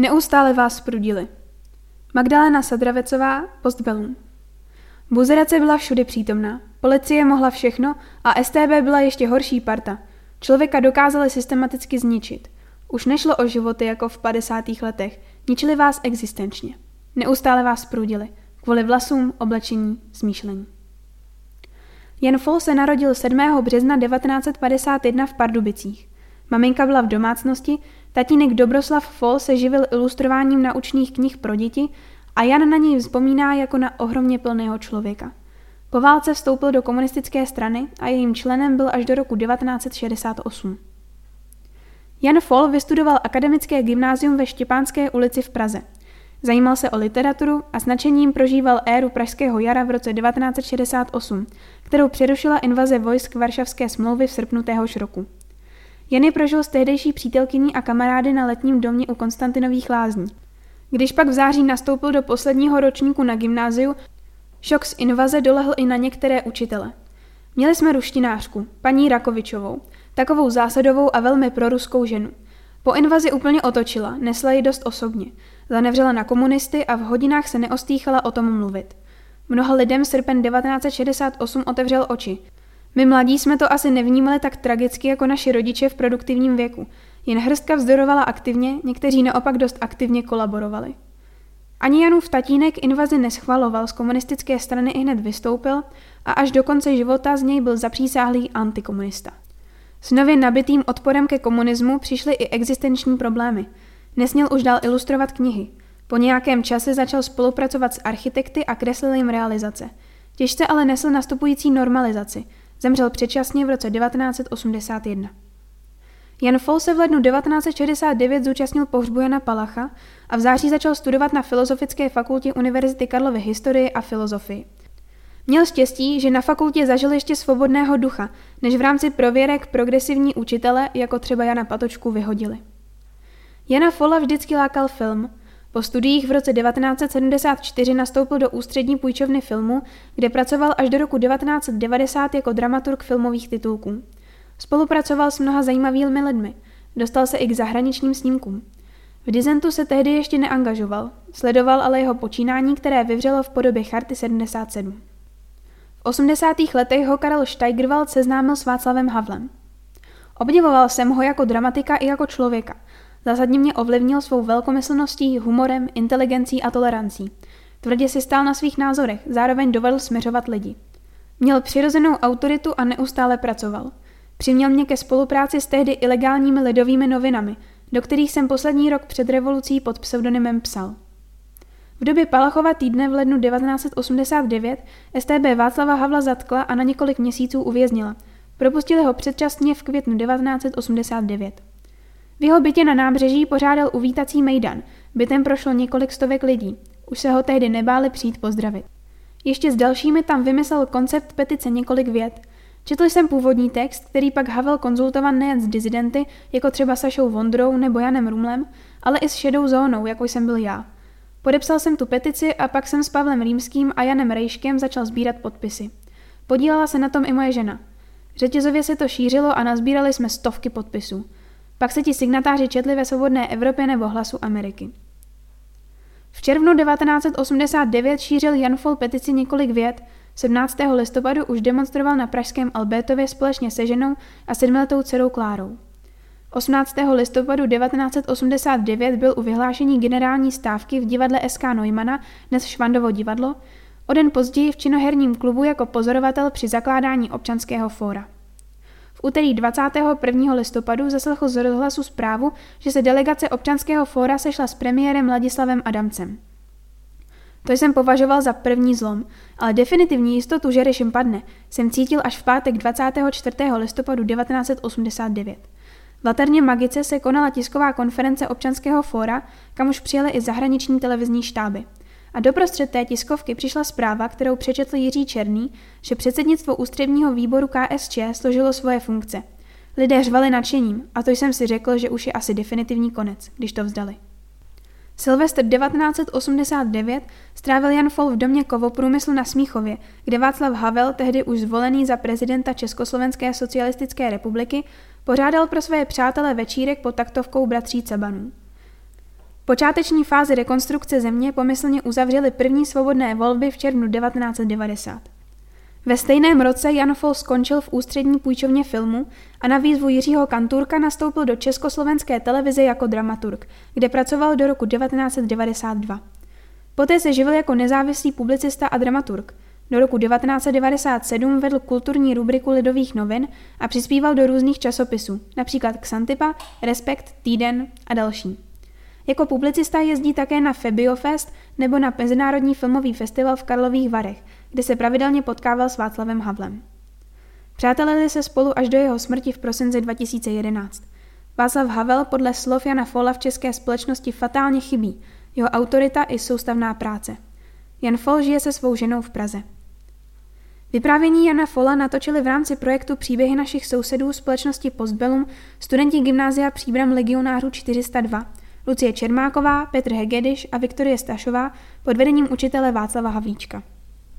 Neustále vás sprudili. Magdalena Sadravecová, Postbellum. Buzerace byla všudy přítomná. Policie mohla všechno a STB byla ještě horší parta. Člověka dokázali systematicky zničit. Už nešlo o životy jako v 50. letech. Ničili vás existenčně. Neustále vás prudili. Kvůli vlasům, oblečení, smýšlení. Jan Fol se narodil 7. března 1951 v Pardubicích. Maminka byla v domácnosti, tatínek Dobroslav Fol se živil ilustrováním naučných knih pro děti a Jan na něj vzpomíná jako na ohromně plného člověka. Po válce vstoupil do komunistické strany a jejím členem byl až do roku 1968. Jan Fol vystudoval akademické gymnázium ve Štěpánské ulici v Praze. Zajímal se o literaturu a značením prožíval éru Pražského jara v roce 1968, kterou přerušila invaze vojsk Varšavské smlouvy v srpnu téhož roku. Jany prožil s tehdejší přítelkyní a kamarády na letním domě u Konstantinových lázní. Když pak v září nastoupil do posledního ročníku na gymnáziu, šok z invaze dolehl i na některé učitele. Měli jsme ruštinářku, paní Rakovičovou, takovou zásadovou a velmi proruskou ženu. Po invazi úplně otočila, nesla ji dost osobně. Zanevřela na komunisty a v hodinách se neostýchala o tom mluvit. Mnoha lidem srpen 1968 otevřel oči. My mladí jsme to asi nevnímali tak tragicky jako naši rodiče v produktivním věku. Jen hrstka vzdorovala aktivně, někteří naopak dost aktivně kolaborovali. Ani Janův tatínek invazi neschvaloval, z komunistické strany i hned vystoupil a až do konce života z něj byl zapřísáhlý antikomunista. S nově nabitým odporem ke komunismu přišly i existenční problémy. Nesměl už dál ilustrovat knihy. Po nějakém čase začal spolupracovat s architekty a kreslil jim realizace. Těžce ale nesl nastupující normalizaci. Zemřel předčasně v roce 1981. Jan Fol se v lednu 1969 zúčastnil pohřbu Jana Palacha a v září začal studovat na Filozofické fakultě Univerzity Karlovy historii a filozofii. Měl štěstí, že na fakultě zažil ještě svobodného ducha, než v rámci prověrek progresivní učitele, jako třeba Jana Patočku, vyhodili. Jana Fola vždycky lákal film. Po studiích v roce 1974 nastoupil do ústřední půjčovny filmu, kde pracoval až do roku 1990 jako dramaturg filmových titulků. Spolupracoval s mnoha zajímavými lidmi. Dostal se i k zahraničním snímkům. V Dizentu se tehdy ještě neangažoval, sledoval ale jeho počínání, které vyvřelo v podobě Charty 77. V 80. letech ho Karel Steigerwald seznámil s Václavem Havlem. Obdivoval jsem ho jako dramatika i jako člověka. Zásadně mě ovlivnil svou velkomyslností, humorem, inteligencí a tolerancí. Tvrdě si stál na svých názorech, zároveň dovedl směřovat lidi. Měl přirozenou autoritu a neustále pracoval – Přiměl mě ke spolupráci s tehdy ilegálními lidovými novinami, do kterých jsem poslední rok před revolucí pod pseudonymem psal. V době Palachova týdne v lednu 1989 STB Václava Havla zatkla a na několik měsíců uvěznila. Propustili ho předčasně v květnu 1989. V jeho bytě na nábřeží pořádal uvítací mejdan. Bytem prošlo několik stovek lidí. Už se ho tehdy nebáli přijít pozdravit. Ještě s dalšími tam vymyslel koncept petice několik vět – Četl jsem původní text, který pak Havel konzultoval nejen s dizidenty, jako třeba Sašou Vondrou nebo Janem Rumlem, ale i s šedou zónou, jako jsem byl já. Podepsal jsem tu petici a pak jsem s Pavlem Rýmským a Janem Rejškem začal sbírat podpisy. Podílela se na tom i moje žena. Řetězově se to šířilo a nazbírali jsme stovky podpisů. Pak se ti signatáři četli ve Svobodné Evropě nebo Hlasu Ameriky. V červnu 1989 šířil Jan Fol petici několik vět, 17. listopadu už demonstroval na pražském Albertově společně se ženou a sedmiletou dcerou Klárou. 18. listopadu 1989 byl u vyhlášení generální stávky v divadle SK Neumana, dnes Švandovo divadlo, o den později v činoherním klubu jako pozorovatel při zakládání občanského fóra. V úterý 21. listopadu zaslechl z rozhlasu zprávu, že se delegace občanského fóra sešla s premiérem Ladislavem Adamcem. To jsem považoval za první zlom, ale definitivní jistotu, že režim padne, jsem cítil až v pátek 24. listopadu 1989. V Laterně Magice se konala tisková konference občanského fóra, kam už přijeli i zahraniční televizní štáby. A doprostřed té tiskovky přišla zpráva, kterou přečetl Jiří Černý, že předsednictvo ústředního výboru KSČ složilo svoje funkce. Lidé řvali nadšením a to jsem si řekl, že už je asi definitivní konec, když to vzdali. Silvestr 1989 strávil Jan Fol v domě Kovoprůmyslu na Smíchově, kde Václav Havel, tehdy už zvolený za prezidenta Československé socialistické republiky, pořádal pro své přátele večírek pod taktovkou bratří Cabanů. Počáteční fázi rekonstrukce země pomyslně uzavřeli první svobodné volby v červnu 1990. Ve stejném roce Jan Fol skončil v ústřední půjčovně filmu a na výzvu Jiřího Kanturka nastoupil do československé televize jako dramaturg, kde pracoval do roku 1992. Poté se živil jako nezávislý publicista a dramaturg. Do roku 1997 vedl kulturní rubriku Lidových novin a přispíval do různých časopisů, například Xantipa, Respekt, Týden a další. Jako publicista jezdí také na Febiofest nebo na Mezinárodní filmový festival v Karlových Varech, kde se pravidelně potkával s Václavem Havlem. Přátelili se spolu až do jeho smrti v prosinci 2011. Václav Havel podle slov Jana Fola v české společnosti fatálně chybí, jeho autorita i soustavná práce. Jan Fol žije se svou ženou v Praze. Vyprávění Jana Fola natočili v rámci projektu Příběhy našich sousedů společnosti Postbellum studenti gymnázia Příbram legionářů 402, Lucie Čermáková, Petr Hegediš a Viktorie Stašová pod vedením učitele Václava Havlíčka.